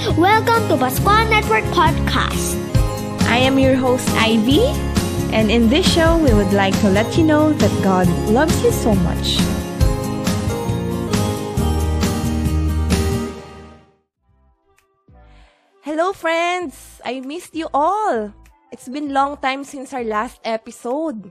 Welcome to Pascual Network Podcast. I am your host, Ivy, and in this show, we would like to let you know that God loves you so much. Hello, friends! I missed you all! It's been long time since our last episode.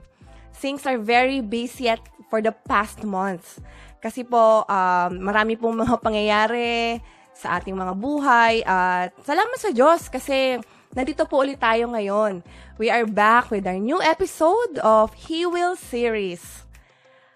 Things are very busy at, for the past months. Kasi po, um, marami pong mga pangyayari, sa ating mga buhay. At salamat sa Diyos kasi nandito po ulit tayo ngayon. We are back with our new episode of He Will series.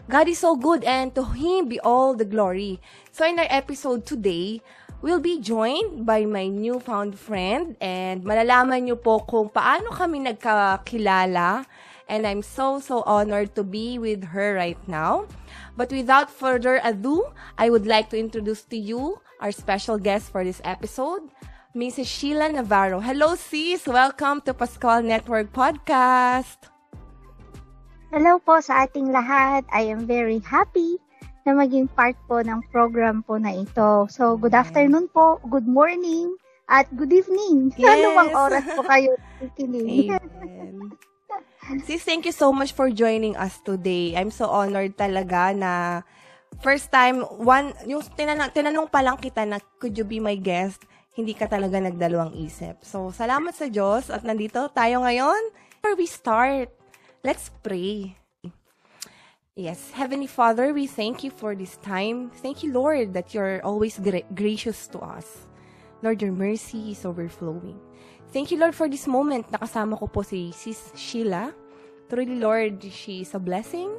God is so good and to Him be all the glory. So in our episode today, we'll be joined by my newfound friend and malalaman niyo po kung paano kami nagkakilala and I'm so, so honored to be with her right now. But without further ado, I would like to introduce to you our special guest for this episode, Mrs. Sheila Navarro. Hello, sis! Welcome to Pascual Network Podcast! Hello po sa ating lahat. I am very happy na maging part po ng program po na ito. So, good afternoon po, good morning, at good evening. Yes. Ano bang oras po kayo nakikinig? Amen. Sis, thank you so much for joining us today. I'm so honored talaga na first time, one, yung tinanong, tinanong pa lang kita na, could you be my guest? Hindi ka talaga nagdalawang isip. So, salamat sa Diyos at nandito tayo ngayon. Before we start, let's pray. Yes, Heavenly Father, we thank you for this time. Thank you, Lord, that you're always gra- gracious to us. Lord, your mercy is overflowing. Thank you, Lord, for this moment. Nakasama ko po si Sis Sheila. Truly, Lord, she is a blessing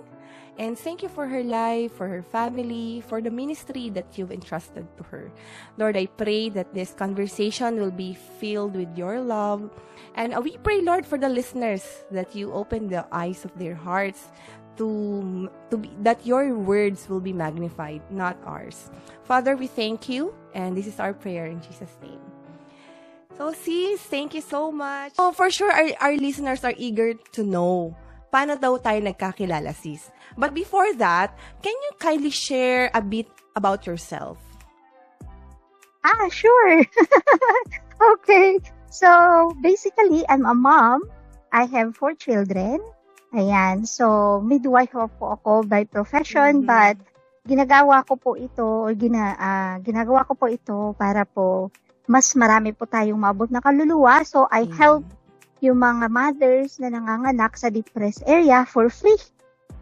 And thank you for her life, for her family, for the ministry that you've entrusted to her. Lord, I pray that this conversation will be filled with your love. And uh, we pray, Lord, for the listeners that you open the eyes of their hearts to, to be, that your words will be magnified, not ours. Father, we thank you, and this is our prayer in Jesus' name. So, sis, thank you so much. Oh, for sure, our, our listeners are eager to know paano daw tayo nagkakilala, sis. But before that, can you kindly share a bit about yourself? Ah, sure. okay. So, basically, I'm a mom. I have four children. Ayan. So, midwife po ako by profession, mm-hmm. but ginagawa ko po ito, or gina, uh, ginagawa ko po ito para po mas marami po tayong mabot na kaluluwa. So, I mm-hmm. help yung mga mothers na nanganganak sa depressed area for free.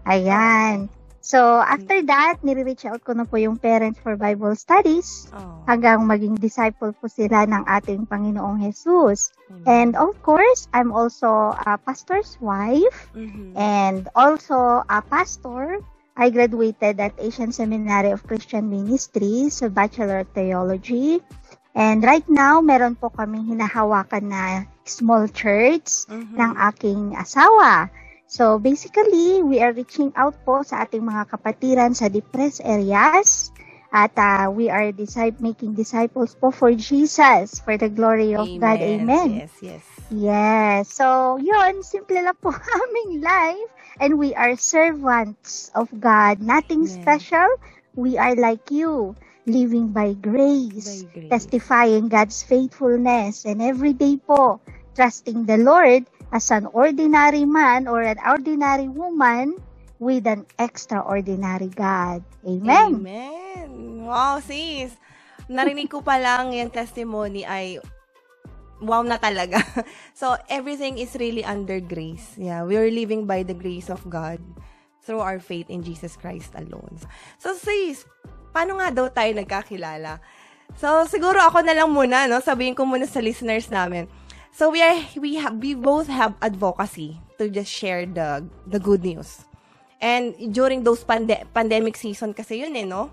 Ayan. So, after that, nire-reach out ko na po yung Parents for Bible Studies oh. hanggang maging disciple po sila ng ating Panginoong Jesus. Mm-hmm. And of course, I'm also a pastor's wife mm-hmm. and also a pastor. I graduated at Asian Seminary of Christian Ministry sa Bachelor of Theology. And right now, meron po kaming hinahawakan na small church mm-hmm. ng aking asawa. So basically, we are reaching out po sa ating mga kapatiran sa depressed areas at uh, we are disciple, making disciples po for Jesus, for the glory of Amen. God. Amen. Yes, yes. Yes. So, yun, simple lang po aming life. And we are servants of God. Nothing Amen. special. We are like you living by grace, by grace, testifying God's faithfulness, and every day po, trusting the Lord as an ordinary man or an ordinary woman with an extraordinary God. Amen. Amen. Wow, sis. Narinig ko pa lang yung testimony ay wow na talaga. so, everything is really under grace. Yeah, we are living by the grace of God through our faith in Jesus Christ alone. So, sis, paano nga daw tayo nagkakilala? So, siguro ako na lang muna, no? Sabihin ko muna sa listeners namin. So, we are, we have, we both have advocacy to just share the, the good news. And during those pande- pandemic season kasi yun eh, no?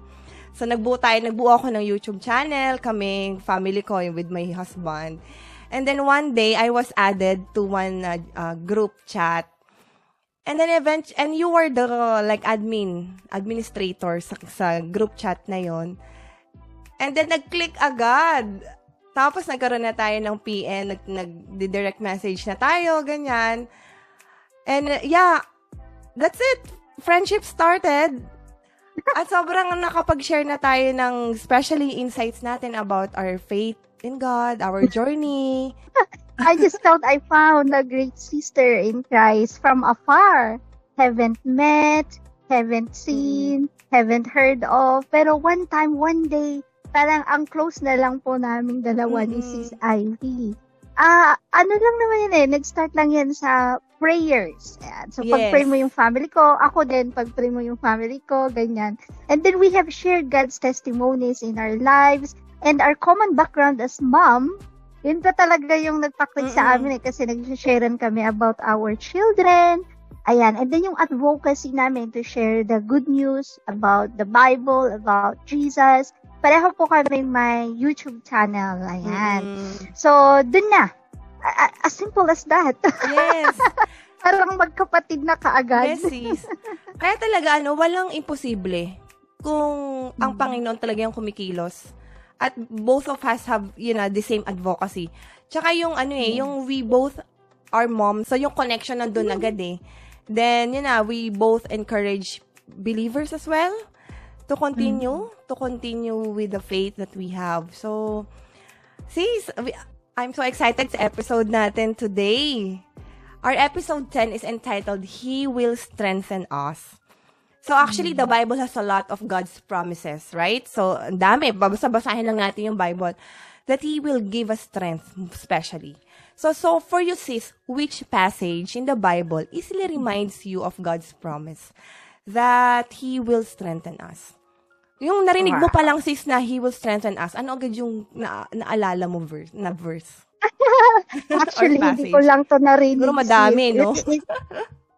So, nagbuo tayo, nagbuo ako ng YouTube channel, kaming family ko with my husband. And then one day, I was added to one uh, group chat And then event and you were the like admin, administrator sa, sa group chat na yon. And then nag-click agad. Tapos nagkaroon na tayo ng PN, nag, nag-direct message na tayo, ganyan. And yeah, that's it. Friendship started. At sobrang nakapag-share na tayo ng especially insights natin about our faith in God, our journey. I just thought I found a great sister in Christ from afar. Haven't met, haven't seen, haven't heard of. Pero one time, one day, parang ang close na lang po naming dalawa ni Mm-mm. Sis Ivy. Ah, ano lang naman yun eh, nag-start lang yan sa prayers. Ayan. So, Yes. pag-pray mo yung family ko, ako din, pag-pray mo yung family ko, ganyan. And then we have shared God's testimonies in our lives and our common background as mom, yun pa talaga yung nagpaklik sa amin eh, kasi nag-sharean kami about our children, Ayan. And then yung advocacy namin to share the good news about the Bible, about Jesus. Pareho po kami may YouTube channel. Ayan. Mm. So, dun na. A- a- as simple as that. Yes. Parang magkapatid na kaagad. Yes, sis. Kaya talaga, ano, walang imposible kung ang. Panginoon talaga yung kumikilos. At both of us have, you know, the same advocacy. Tsaka yung, ano eh, yung we both are moms. So, yung connection nandun agad eh. Then, you know, we both encourage believers as well to continue, to continue with the faith that we have. So, we- I'm so excited sa episode natin today. Our episode 10 is entitled, He Will Strengthen Us. So actually, the Bible has a lot of God's promises, right? So, ang dami. Babasa-basahin lang natin yung Bible. That He will give us strength, especially. So, so for you, sis, which passage in the Bible easily reminds you of God's promise that He will strengthen us? Yung narinig mo pa lang, sis, na He will strengthen us, ano agad yung na, naalala mo verse, na verse? Actually, hindi ko lang to narinig. Siguro madami, sis. no?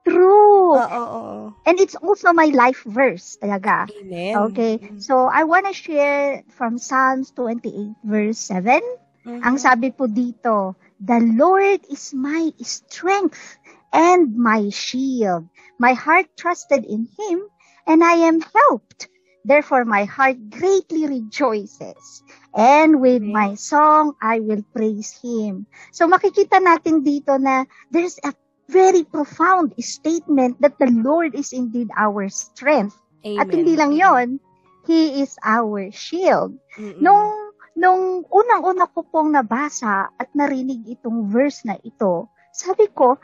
True. Oo, oo, oo. And it's also my life verse talaga. Amen. Okay. So, I want to share from Psalms 28 verse 7. Mhm. Ang sabi po dito, The Lord is my strength and my shield. My heart trusted in Him, and I am helped. Therefore, my heart greatly rejoices. And with my song, I will praise Him. So, makikita natin dito na there's a very profound statement that the Lord is indeed our strength. Amen. At hindi lang yon, He is our shield. Mm-mm. Nung, nung unang-una ko pong nabasa at narinig itong verse na ito, sabi ko,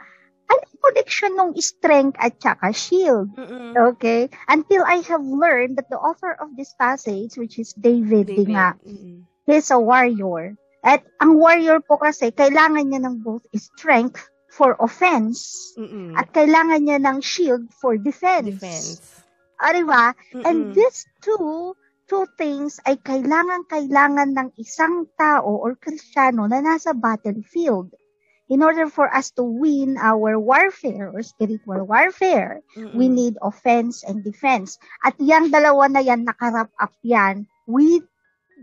anong connection ng strength at saka shield? Mm-mm. Okay? Until I have learned that the author of this passage, which is David, David. nga, Mm-mm. he's a warrior. At ang warrior po kasi, kailangan niya ng both strength for offense Mm-mm. at kailangan niya ng shield for defense. defense. Di ba? And these two, two things ay kailangan-kailangan ng isang tao or kristyano na nasa battlefield in order for us to win our warfare or spiritual warfare. Mm-mm. We need offense and defense. At yung dalawa na yan, nakarap up yan with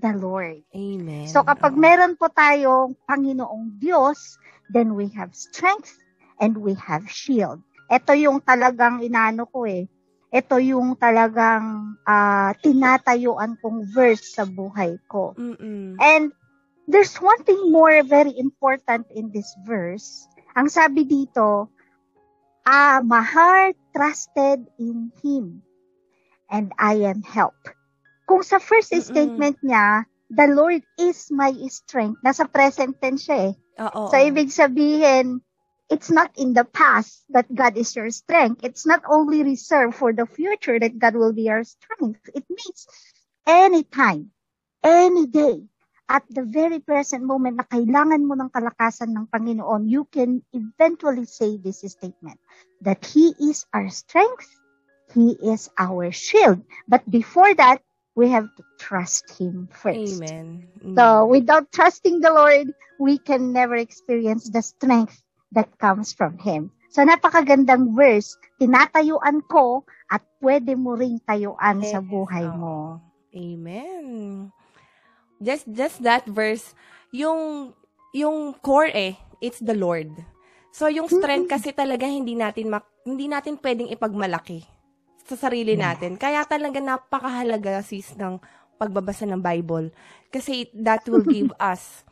the Lord. Amen. So kapag meron po tayong Panginoong Diyos, then we have strength and we have shield. Ito yung talagang inaano ko eh. Ito yung talagang ah, tinatayuan kong verse sa buhay ko. Mm-mm. And there's one thing more very important in this verse. Ang sabi dito, ah, my heart trusted in Him and I am helped. Kung sa first Mm-mm. statement niya, the Lord is my strength. Nasa present tense siya eh. Oo. So, ibig sabihin, it's not in the past that God is your strength. It's not only reserved for the future that God will be your strength. It means anytime, any day, at the very present moment na kailangan mo ng kalakasan ng Panginoon, you can eventually say this statement, that He is our strength, He is our shield. But before that, we have to trust Him first. Amen. Mm. So, without trusting the Lord, we can never experience the strength that comes from Him. So, napakagandang verse. Tinatayuan ko at pwede mo ring tayuan sa Yes, buhay oo. mo. Amen. Just just that verse, yung yung core eh, it's the Lord. So yung strength kasi talaga hindi natin mak- hindi natin pwedeng ipagmalaki sa sarili natin. Kaya talaga napakahalaga sis ng pagbabasa ng Bible kasi that will give us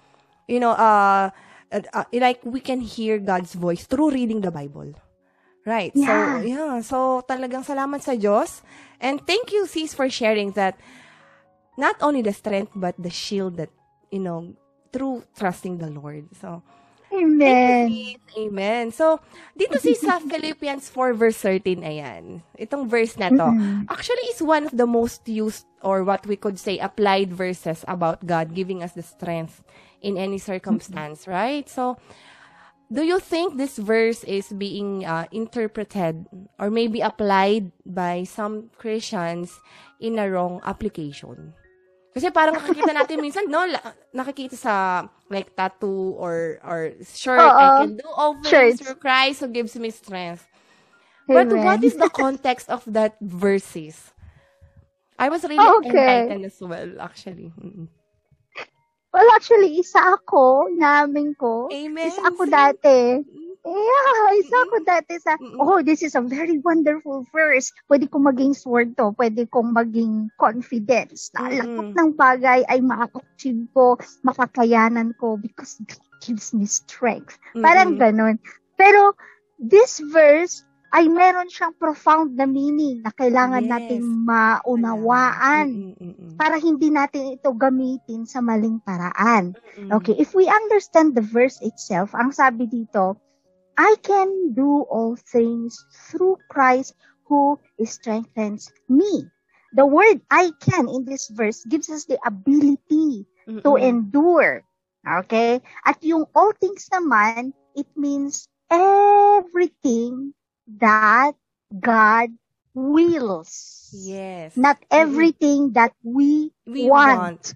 you know uh, uh, uh, like we can hear God's voice through reading the Bible. Right. So, Yeah. yeah. So, talagang salamat sa Diyos. And thank you, sis, for sharing that not only the strength, but the shield that, you know, through trusting the Lord. So, Amen. Amen. So, dito si sa Philippians 4 verse 13, ayan. Itong verse na to, Mm-mm. actually is one of the most used or what we could say applied verses about God giving us the strength in any circumstance, right? So, do you think this verse is being uh, interpreted or maybe applied by some Christians in a wrong application? Kasi parang nakikita natin minsan, no, la- nakikita sa like tattoo or or shirt, I Oo. can do all things through Christ who gives me strength. But Amen. what is the context of that verses? I was really Okay. enlightened as well, actually. Well, actually, isa ako, inamin ko. Amen. Isa ako dati. Yeah, isa ako dati sa, oh, this is a very wonderful verse. Pwede kong maging sword to. Pwede kong maging confidence. Na lahat ng bagay ay makaka-achieve ko, makakayanan ko because God gives me strength. Parang ganon. Pero, this verse ay meron siyang profound na meaning na kailangan Yes. nating maunawaan para hindi natin ito gamitin sa maling paraan. Okay, if we understand the verse itself, ang sabi dito, I can do all things through Christ who strengthens me. The word I can in this verse gives us the ability to Mm-mm. endure. Okay? At yung all things naman, it means everything that God wills. Yes. Not everything that we, we want. want.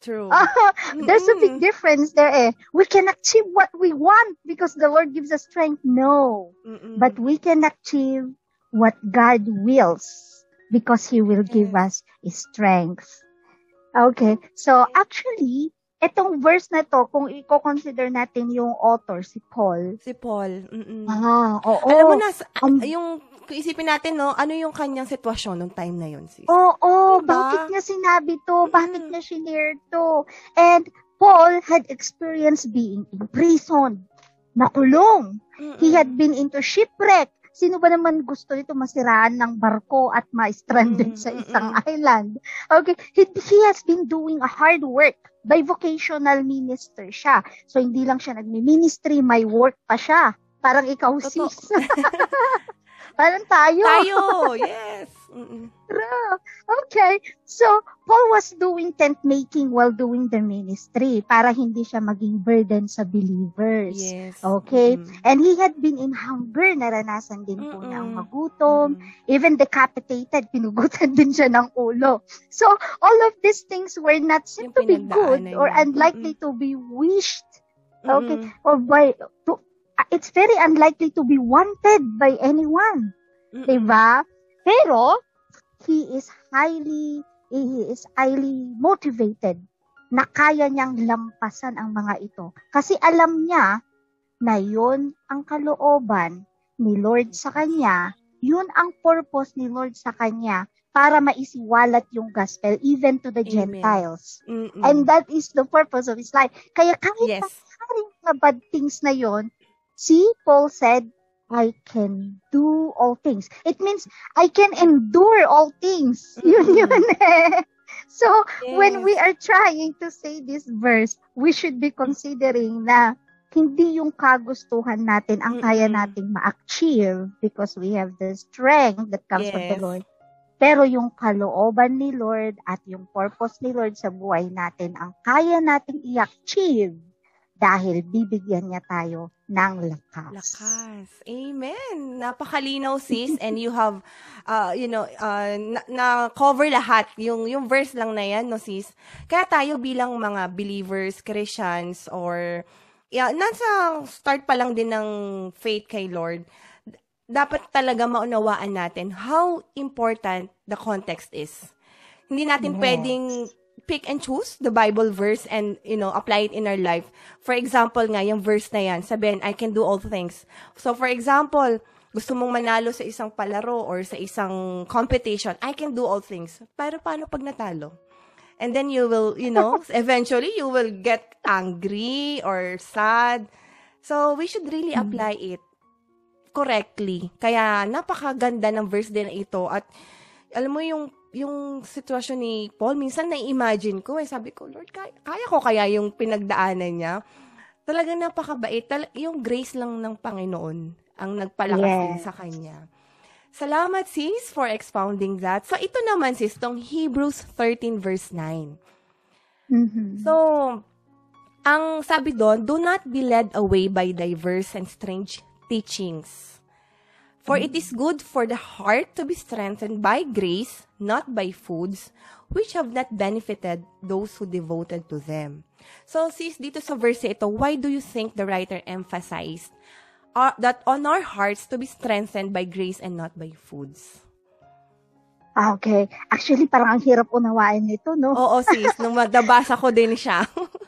True. There's a big difference there. Eh. We can achieve what we want because the Lord gives us strength. No. Mm-mm. But we can achieve what God wills because He will give us strength. Okay. So actually, itong verse na to, kung i-consider natin yung author, si Paul. si Paul. Mm-mm. Ah, oo. Alam mo na, um, yung isipin natin, no, ano yung kanyang sitwasyon nung time na yun, sis? Oo, Diba? bakit niya sinabi to? Bakit Mm. niya shinare to? And Paul had experienced being imprisoned, nakulong. Mm-mm. He had been into shipwreck. Sino ba naman gusto nito masiraan ng barko at ma-stranded Mm, sa isang island? Okay, he, he has been doing a hard work. By vocational minister siya. So, hindi lang siya nagmi-ministry, may work pa siya. Parang ikaw, Totoo. sis. Parang tayo. Tayo! yes! Mm-mm. Okay. So, Paul was doing tent making while doing the ministry para hindi siya maging burden sa believers. Yes. Okay. Mm-mm. And he had been in hunger, naranasan din po niya ang Mm-mm. magutom, Mm-mm. even decapitated, pinugutan din siya ng ulo. So, all of these things were not Yung to be good or niya. unlikely to be wished Okay. Mm-mm. or by, to, uh, it's very unlikely to be wanted by anyone. Mm-mm. Diba? Pero, he is highly, he is highly motivated na kaya niyang lampasan ang mga ito. Kasi alam niya na yon ang kalooban ni Lord sa kanya, yun ang purpose ni Lord sa kanya para maisiwalat yung gospel even to the Amen. Gentiles. Mm-mm. And that is the purpose of his life. Kaya kahit yes. mga bad things na yon, see, Paul said, I can do all things. It means I can endure all things. Yun Mm-mm. yun eh. So, when Yes. we are trying to say this verse, we should be considering na hindi yung kagustuhan natin ang kaya nating ma-achieve because we have the strength that comes from the Yes. Lord. Pero yung kalooban ni Lord at yung purpose ni Lord sa buhay natin ang kaya nating i-achieve dahil bibigyan niya tayo ng lakas. Lakas. Amen. Napakalinaw, sis. And you have, uh, you know, uh, na, na-cover lahat. Yung, yung verse lang na yan, no, sis? Kaya tayo bilang mga believers, Christians, or, yeah, nasa start pa lang din ng faith kay Lord, dapat talaga maunawaan natin how important the context is. Hindi natin Yes. pwedeng pick and choose the Bible verse and, you know, apply it in our life. For example nga, yung verse na yan, sabihin, I can do all things. So, for example, gusto mong manalo sa isang palaro or sa isang competition, I can do all things. Pero paano pag natalo? And then you will, you know, eventually you will get angry or sad. So, we should really apply it correctly. Kaya, napakaganda ng verse din ito. At, alam mo yung yung sitwasyon ni Paul, minsan na-imagine ko, eh, sabi ko, Lord, kaya, kaya ko kaya yung pinagdaanan niya? Talagang napakabait. Tal- yung grace lang ng Panginoon ang nagpalakas Yes. din sa kanya. Salamat, sis, for expounding that. So, ito naman, sis, tong Hebrews 13 verse 9. Mhm. So, ang sabi doon, do not be led away by diverse and strange teachings. For it is good for the heart to be strengthened by grace, not by foods, which have not benefited those who devoted to them. So, sis, dito sa verse ito, why do you think the writer emphasized uh, that on our hearts to be strengthened by grace and not by foods? Ah, Okay. Actually, parang ang hirap unawain nito, no? Oo, sis. Nung nabasa ko din siya.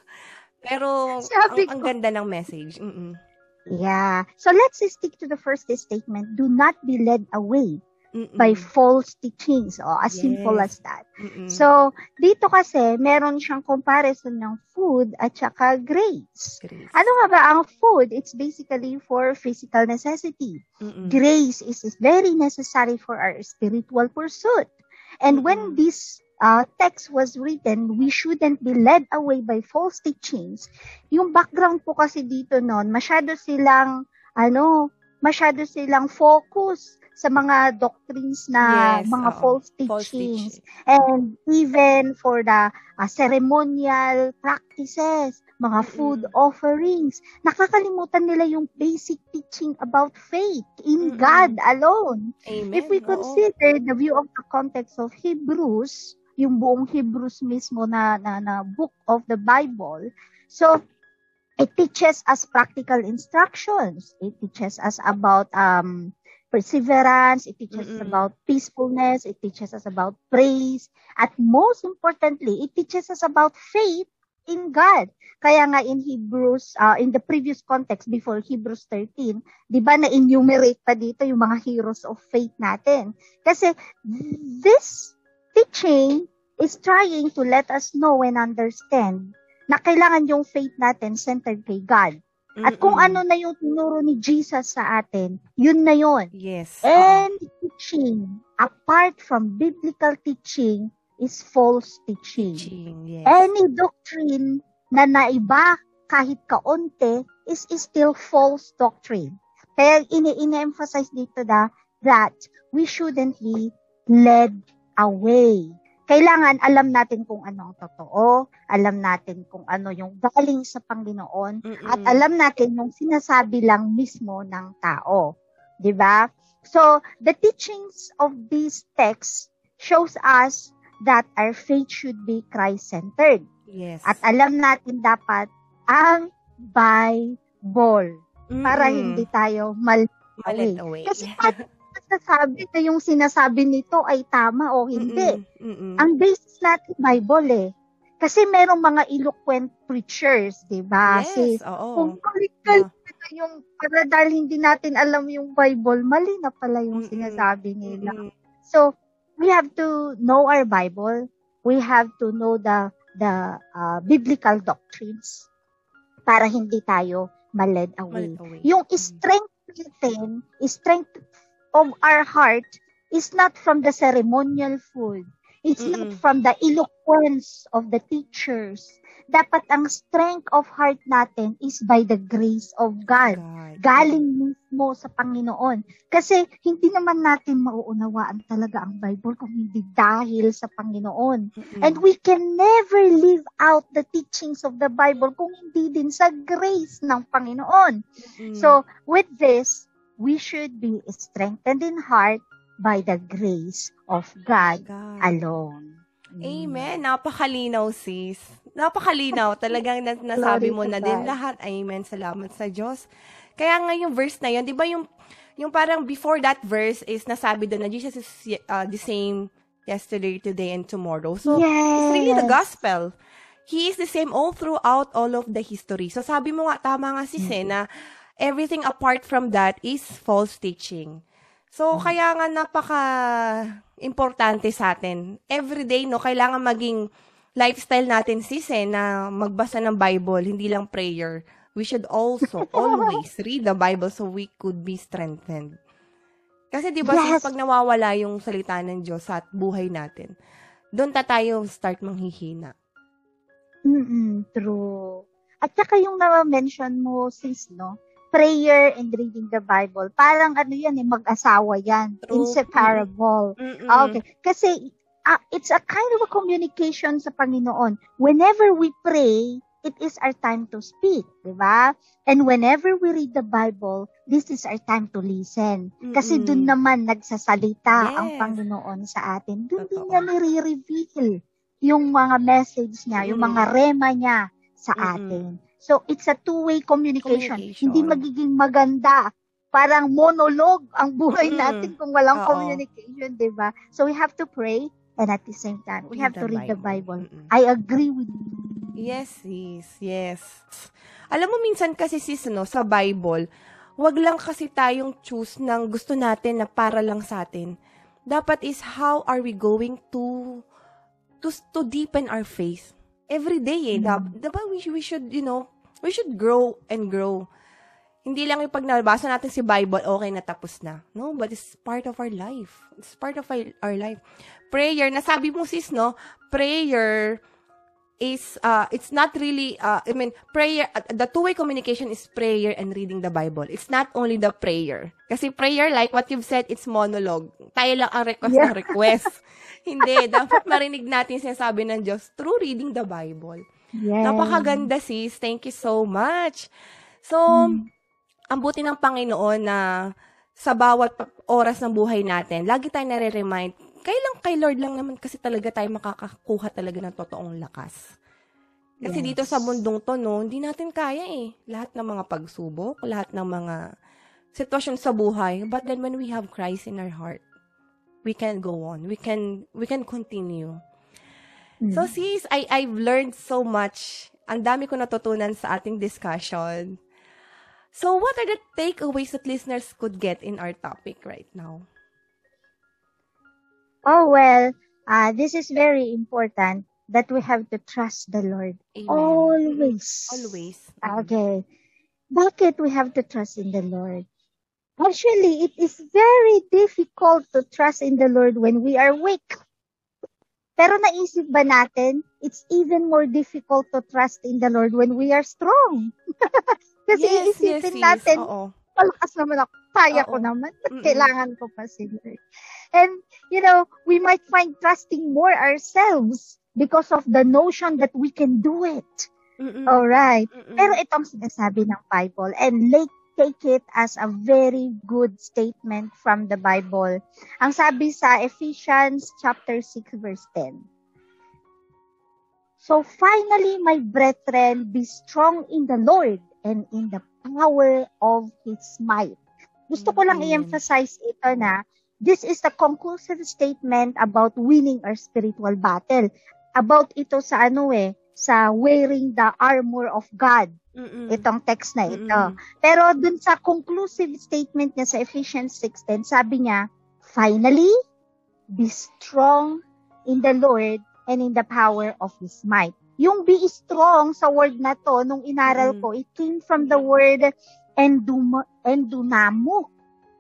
Pero, Sabi ang, ang ganda ng message. Mm-mm. Yeah. So let's stick to the first statement. Do not be led away Mm-mm. by false teachings. Oh, as simple Yes. as that. Mm-mm. So, dito kasi, meron siyang comparison ng food at saka grace. Grace. Ano nga ba ang food? It's basically for physical necessity. Mm-mm. Grace is, very necessary for our spiritual pursuit. And when Mm-mm. Uh, text was written, we shouldn't be led away by false teachings. Yung background po kasi dito noon, masyado silang, ano, masyado silang focus sa mga doctrines na Yes, mga oo. false False teachings. teaching. And even for the uh, ceremonial practices, mga food Mm-mm. offerings, nakakalimutan nila yung basic teaching about faith in Mm-mm. God alone. Amen. If we Oo. consider the view of the context of Hebrews, yung buong Hebrews mismo na, na, na book of the Bible, so it teaches us practical instructions. It teaches us about um, perseverance. It teaches us Mm-mm. about peacefulness. It teaches us about praise. At most importantly, it teaches us about faith in God. Kaya nga in Hebrews, uh, in the previous context before Hebrews 13, di ba na-enumerate pa dito yung mga heroes of faith natin. Kasi this teaching is trying to let us know and understand na kailangan yung faith natin centered kay God. At kung Mm-mm. ano na yung tinuro ni Jesus sa atin, yun na yun. Yes. oo. Any teaching apart from biblical teaching is false teaching. Teaching, yes. Any doctrine na naiba kahit kaunti is, is still false doctrine. Kaya ini ine-emphasize dito na that we shouldn't be led away. Kailangan alam natin kung ano ang totoo, alam natin kung ano yung galing sa Panginoon, Mm-mm. at alam natin yung sinasabi lang mismo ng tao. 'Di ba? So, the teachings of these texts shows us that our faith should be Christ-centered. Yes. At alam natin dapat ang Bible para Mm-mm. hindi tayo mal Maled away. Kasi paano masasabi na yung sinasabi nito ay tama o hindi? Mm-mm. Mm-mm. Ang basis natin Bible eh. Kasi merong mga eloquent preachers, 'di ba? Yes, oo. Kung kalikal na yung para dahil hindi natin alam yung Bible, mali na pala yung Mm-mm. sinasabi nila. Mm-mm. So, we have to know our Bible. We have to know the the uh, biblical doctrines para hindi tayo maled away. Maled away. Yung strength natin, strength of our heart is not from the ceremonial food. It's not Mm-mm. from the eloquence of the teachers. Dapat ang strength of heart natin is by the grace of God. God. Galing mismo sa Panginoon. Kasi hindi naman natin mauunawaan talaga ang Bible kung hindi dahil sa Panginoon. Mm-mm. And we can never live out the teachings of the Bible kung hindi din sa grace ng Panginoon. Mm-mm. So, with this, we should be strengthened in heart by the grace of God God. alone. Amen. Napakalinaw, sis. Napakalinaw. Talagang na- nasabi mo na din lahat. Amen. Salamat sa Diyos. Kaya nga yung verse na yun, di ba yung, yung parang before that verse is nasabi doon na Jesus is uh, the same yesterday, today, and tomorrow. So, it's really the Yes. gospel. He is the same all throughout all of the history. So, sabi mo nga, tama nga sis eh, na everything apart from that is false teaching. So, kaya nga napaka importante sa atin. Every day, no, kailangan maging lifestyle natin sis eh, na magbasa ng Bible, hindi lang prayer. We should also always read the Bible so we could be strengthened. Kasi 'di ba Yes. sis, pag nawawala yung salita ng Diyos sa buhay natin, doon ta tayo start manghihina. Mm, true. At saka yung na-mention mo, sis, no? Prayer and reading the Bible. Parang ano yan eh, mag-asawa yan. True. Inseparable. Mm-mm. Ah, Okay. Kasi ah, it's a kind of a communication sa Panginoon. Whenever we pray, it is our time to speak, di ba? And whenever we read the Bible, this is our time to listen. Kasi Mm-mm. dun naman nagsasalita ang Yes. Panginoon sa atin. Dun din niya nire-reveal yung mga message niya, yung Mm. mga rema niya sa Mm-mm. atin. So, it's a two-way communication. Communication. Hindi magiging maganda. Parang monologue ang buhay Mm-mm. natin kung walang Oo. communication, di ba? So, we have to pray and at the same time, we Read have the to read the Bible. Bible. Mm-mm. I agree with you. Yes, sis. Yes. Alam mo, minsan kasi sis, no, sa Bible, wag lang kasi tayong choose ng gusto natin na para lang sa atin. Dapat is how are we going to to to deepen our faith every day eh. Mm. Dap- Dapat we, we should, you know, we should grow and grow. Hindi lang yung pag nabasa natin si Bible, okay na tapos na. No, but it's part of our life. It's part of our, our life. Prayer, nasabi mo sis, no? Prayer is uh it's not really uh I mean prayer uh, the two-way communication is prayer and reading the Bible. It's not only the prayer. Kasi prayer like what you've said it's monologue. Tayo lang ang request Yeah. ng request. Hindi, dapat marinig natin sinasabi ng Diyos through reading the Bible. Yes. Napakaganda sis. Thank you so much. So, Mm. ang buti ng Panginoon na sa bawat oras ng buhay natin, lagi tayo nare-remind, kailang kay Lord lang naman kasi talaga tayo makakakuha talaga ng totoong lakas. Kasi Yes. dito sa mundong to, no, hindi natin kaya eh. Lahat ng mga pagsubok, lahat ng mga sitwasyon sa buhay. But then when we have Christ in our heart, we can go on. We can we can continue. Mm. So sis, I I've learned so much. Ang dami ko natutunan sa ating discussion. So what are the takeaways that listeners could get in our topic right now? Oh, well, uh, this is very important that we have to trust the Lord. Amen. Always. Always. Okay. Bakit we have to trust in the Lord? Actually, it is very difficult to trust in the Lord when we are weak. Pero naisip ba natin, it's even more difficult to trust in the Lord when we are strong. Kasi yes, yes, iisipin sis. natin, Oo. malakas naman ako. Kaya ko Oo. naman. Ba't Mm-mm. Kailangan ko pa si Lord. And, you know, we might find trusting more ourselves because of the notion that we can do it. Mm-mm. Alright. Mm-mm. Pero itong sinasabi ng Bible and like, take it as a very good statement from the Bible. Ang sabi sa Ephesians chapter 6 verse 10. So finally, my brethren, be strong in the Lord and in the power of His might. Gusto ko lang i-emphasize ito na this is the conclusive statement about winning our spiritual battle. About ito sa ano eh, sa wearing the armor of God. Mm-mm. Itong text na ito. Mm-mm. Pero dun sa conclusive statement niya sa Ephesians 6.10, sabi niya, Finally, be strong in the Lord and in the power of His might. Yung be strong sa word na to, nung inaral Mm. ko, it came from the word endum- endunamo.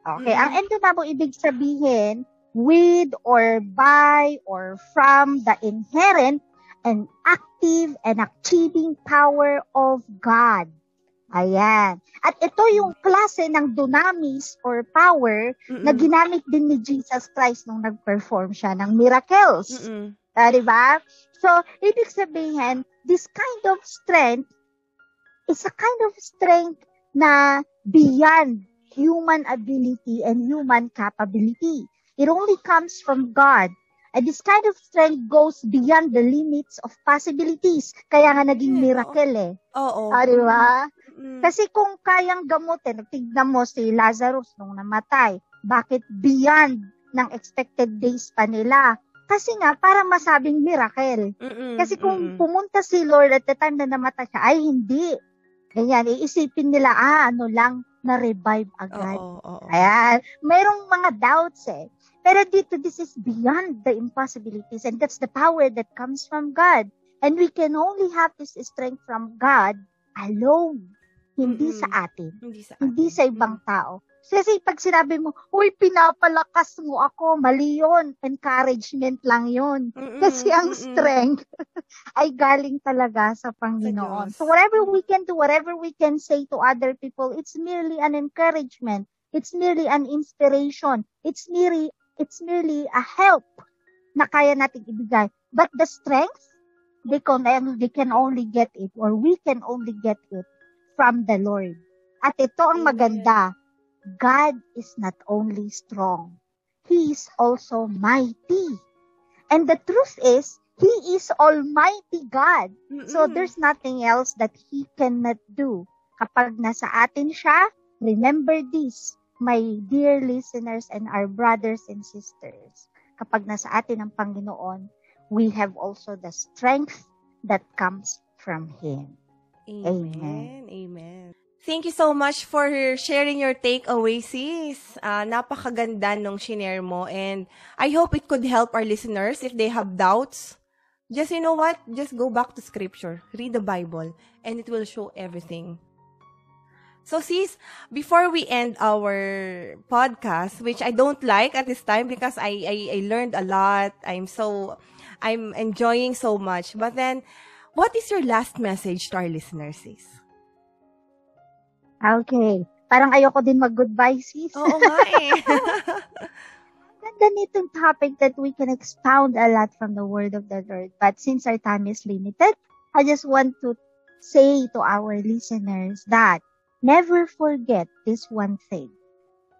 Okay, Mm. ang endunamo ibig sabihin, with or by or from the inherent and active and achieving power of God. Ayan. At ito yung klase ng dunamis or power Mm-mm. na ginamit din ni Jesus Christ nung nag-perform siya ng miracles. Mm-mm. Ah, di ba? So, ibig sabihin, this kind of strength is a kind of strength na beyond human ability and human capability. It only comes from God. And this kind of strength goes beyond the limits of possibilities. Kaya nga naging Yeah, miracle eh. Oo. Ah, di ba? Mm. Kasi kung kayang gamutin, tignan mo si Lazarus nung namatay, bakit beyond ng expected days pa nila? Kasi nga, para masabing miracle. Mm-mm. Kasi kung Mm-mm. pumunta si Lord at the time na namatay siya, ay hindi. Ganyan, iisipin nila, ah, ano lang, na-revive agad. Oo, oo. Ayan, mayroong mga doubts eh. Pero dito, this is beyond the impossibilities and that's the power that comes from God. And we can only have this strength from God alone. Hindi Mm-mm. sa atin. Hindi sa Hindi atin. sa ibang tao. Kasi pag sinabi mo, uy, pinapalakas mo ako, mali yun. Encouragement lang yun. Mm-mm, Kasi ang mm-mm. strength ay galing talaga sa Panginoon. Diyos. So whatever we can do, whatever we can say to other people, it's merely an encouragement. It's merely an inspiration. It's merely, it's merely a help na kaya nating ibigay. But the strength, they can, they can only get it or we can only get it from the Lord. At ito ang Amen. God is not only strong, He is also mighty. And the truth is, He is Almighty God. So Mm-mm. there's nothing else that He cannot do. Kapag nasa atin siya, remember this, my dear listeners and our brothers and sisters. Kapag nasa atin ang Panginoon, we have also the strength that comes from Him. Amen. Amen. Thank you so much for sharing your takeaway, sis. Ah, napakaganda nung shinare mo and I hope it could help our listeners if they have doubts. Just, you know what? Just go back to scripture. Read the Bible and it will show everything. So, sis, before we end our podcast, which I don't like at this time because I, I, I learned a lot. I'm so, I'm enjoying so much. But then, what is your last message to our listeners, sis? Okay. Parang ayoko din mag-goodbye, sis. Oo nga eh. Ganda nitong topic that we can expound a lot from the word of the Lord. But since our time is limited, I just want to say to our listeners that never forget this one thing,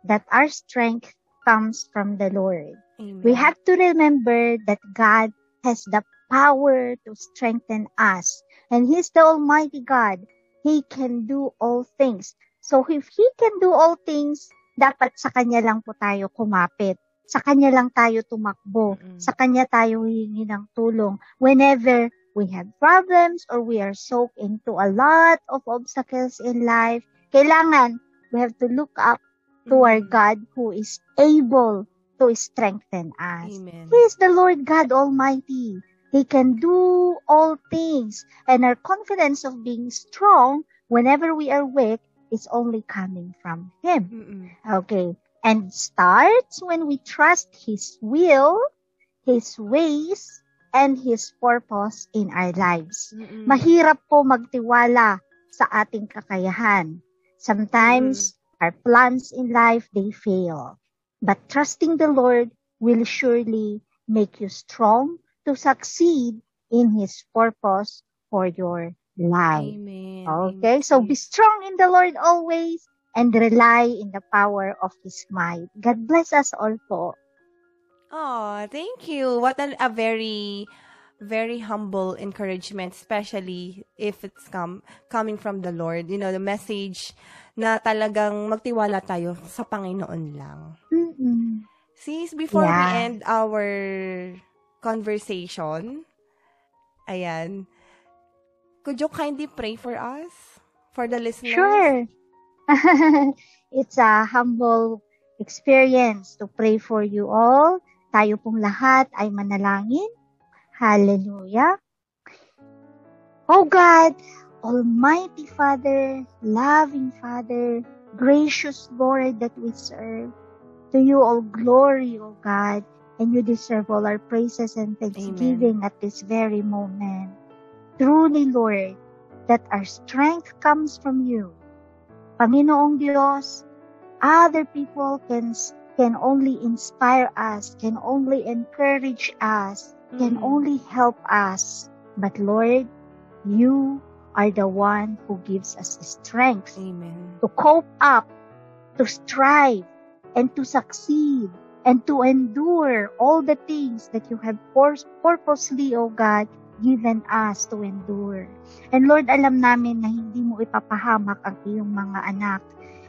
that our strength comes from the Lord. Amen. We have to remember that God has the power to strengthen us. And He's the Almighty God. He can do all things. So if He can do all things, dapat sa Kanya lang po tayo kumapit. Sa Kanya lang tayo tumakbo. Mm-mm. Sa Kanya tayo hihingi ng tulong. Whenever we have problems or we are soaked into a lot of obstacles in life, kailangan we have to look up to our. God who is able to strengthen us. Amen. He is the Lord God Almighty. He can do all things. And our confidence of being strong whenever we are weak is only coming from Him. Mm-mm. Okay. And starts when we trust His will, His ways, and His purpose in our lives. Mm-mm. Mahirap po magtiwala sa ating kakayahan. Sometimes our plans in life they fail. But trusting the Lord will surely make you strong to succeed in his purpose for your life. Amen. Okay? So Amen. be strong in the Lord always and rely in the power of his might. God bless us all po. Oh, thank you. What an, a very, very humble encouragement, especially if it's come coming from the Lord. You know, the message na talagang magtiwala tayo sa Panginoon lang. Mm-mm. Sis, before we Yeah. end our conversation, ayan, could you kindly pray for us? For the listeners? Sure. it's a humble experience to pray for you all. Tayo pong lahat ay manalangin. Hallelujah. Oh God, Almighty Father, loving Father, gracious Lord that we serve, to you all glory, O God, and you deserve all our praises and thanksgiving at this very moment. Truly, Lord, that our strength comes from you. Panginoong Diyos, other people can can only inspire us, can only encourage us, can Mm. only help us. But Lord, you are the one who gives us strength Amen. to cope up, to strive, and to succeed, and to endure all the things that you have pur- purposely, O God, given us to endure. And Lord, alam namin na hindi mo ipapahamak ang iyong mga anak.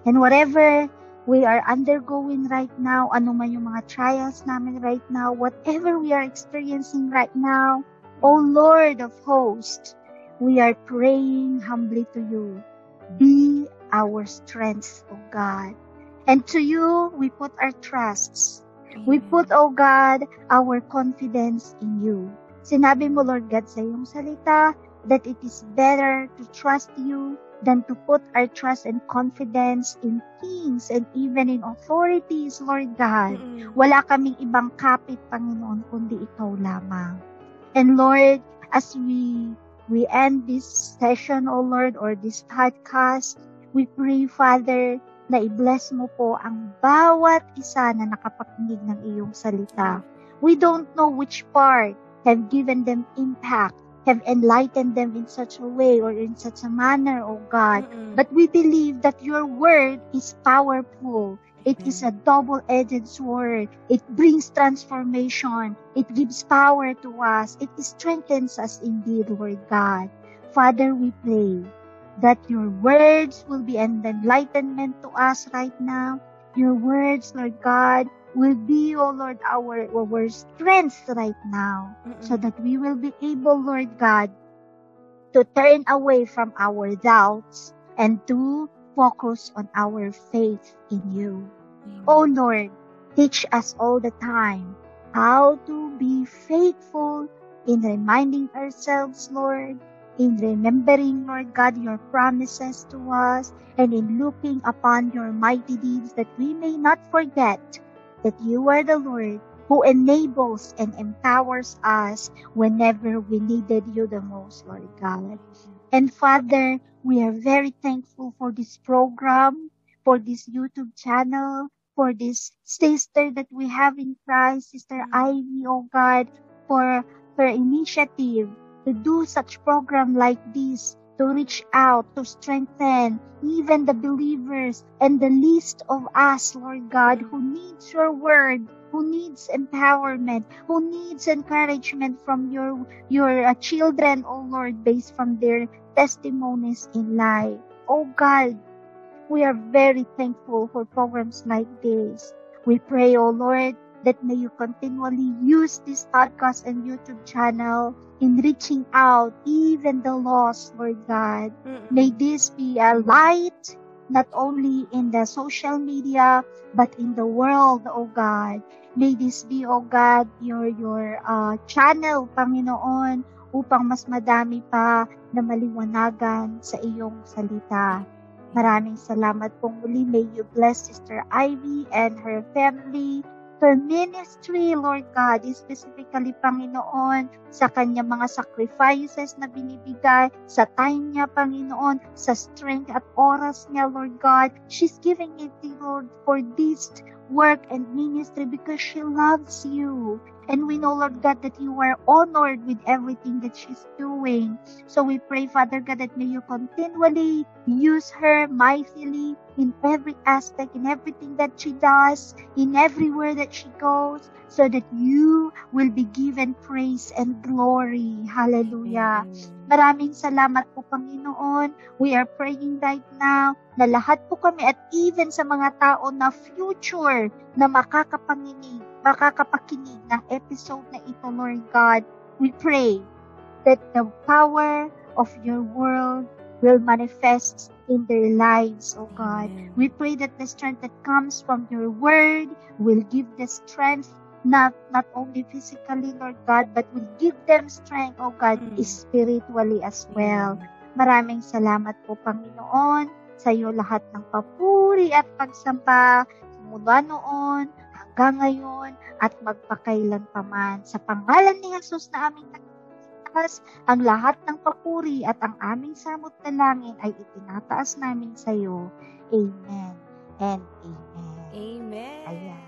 And whatever we are undergoing right now, ano man yung mga trials namin right now, whatever we are experiencing right now, O Lord of hosts, we are praying humbly to you. Be our strength, O God. And to you, we put our trusts. We put, O God, our confidence in you. Sinabi mo, Lord God, sa iyong salita, that it is better to trust you than to put our trust and confidence in kings and even in authorities, Lord God. Wala kaming ibang kapit, Panginoon, kundi ikaw lamang. And Lord, as we we end this session, O Lord, or this podcast, we pray, Father, na i-bless mo po ang bawat isa na nakapakinig ng iyong salita. We don't know which part have given them impact, have enlightened them in such a way or in such a manner, O God. Mm-mm. But we believe that your word is powerful. It is a double-edged sword. It brings transformation. It gives power to us. It strengthens us indeed, Lord God. Father, we pray that your words will be an enlightenment to us right now. Your words, Lord God, will be, O Lord, our, our strength right now Mm-mm. so that we will be able, Lord God, to turn away from our doubts and to focus on our faith in you. Oh Lord, teach us all the time how to be faithful in reminding ourselves, Lord, in remembering, Lord God, your promises to us, and in looking upon your mighty deeds that we may not forget that you are the Lord who enables and empowers us whenever we needed you the most, Lord God. And Father, we are very thankful for this program, for this YouTube channel, for this sister that we have in Christ, Sister Ivy, oh God, for her initiative to do such program like this, to reach out, to strengthen even the believers and the least of us, Lord God, who needs your word, who needs empowerment, who needs encouragement from your your uh, children, oh Lord, based from their testimonies in life. Oh God, we are very thankful for programs like this. We pray, oh Lord, that may you continually use this podcast and YouTube channel in reaching out even the lost, Lord God. Mm-mm. May this be a light not only in the social media but in the world, oh God. May this be, oh God, your your uh, channel, Panginoon, upang mas madami pa na maliwanagan sa iyong salita. Maraming salamat pong muli. May you bless Sister Ivy and her family, her ministry, Lord God, specifically, Panginoon, sa kanya mga sacrifices na binibigay, sa time niya, Panginoon, sa strength at oras niya, Lord God. She's giving it, Lord, for this work and ministry because she loves you. And we know, Lord God, that you are honored with everything that she's doing. So we pray, Father God, that may you continually use her mightily in every aspect, in everything that she does, in everywhere that she goes, so that you will be given praise and glory. Hallelujah. Maraming salamat po, Panginoon. We are praying right now na lahat po kami at even sa mga tao na future na makakapanginig, makakapakinig ng episode na ito, Lord God, we pray that the power of your word will manifest in their lives, oh God. We pray that the strength that comes from your word will give the strength not not only physically, Lord God, but will give them strength, oh God, Mm. spiritually as well. Maraming salamat po, Panginoon, sa iyo lahat ng papuri at pagsamba mula noon hanggang ngayon at magpakailan paman. Sa pangalan ni Jesus na aming nagtataas, ang lahat ng papuri at ang aming samot na langin ay itinataas namin sa iyo. Amen and amen. Amen. Ayan.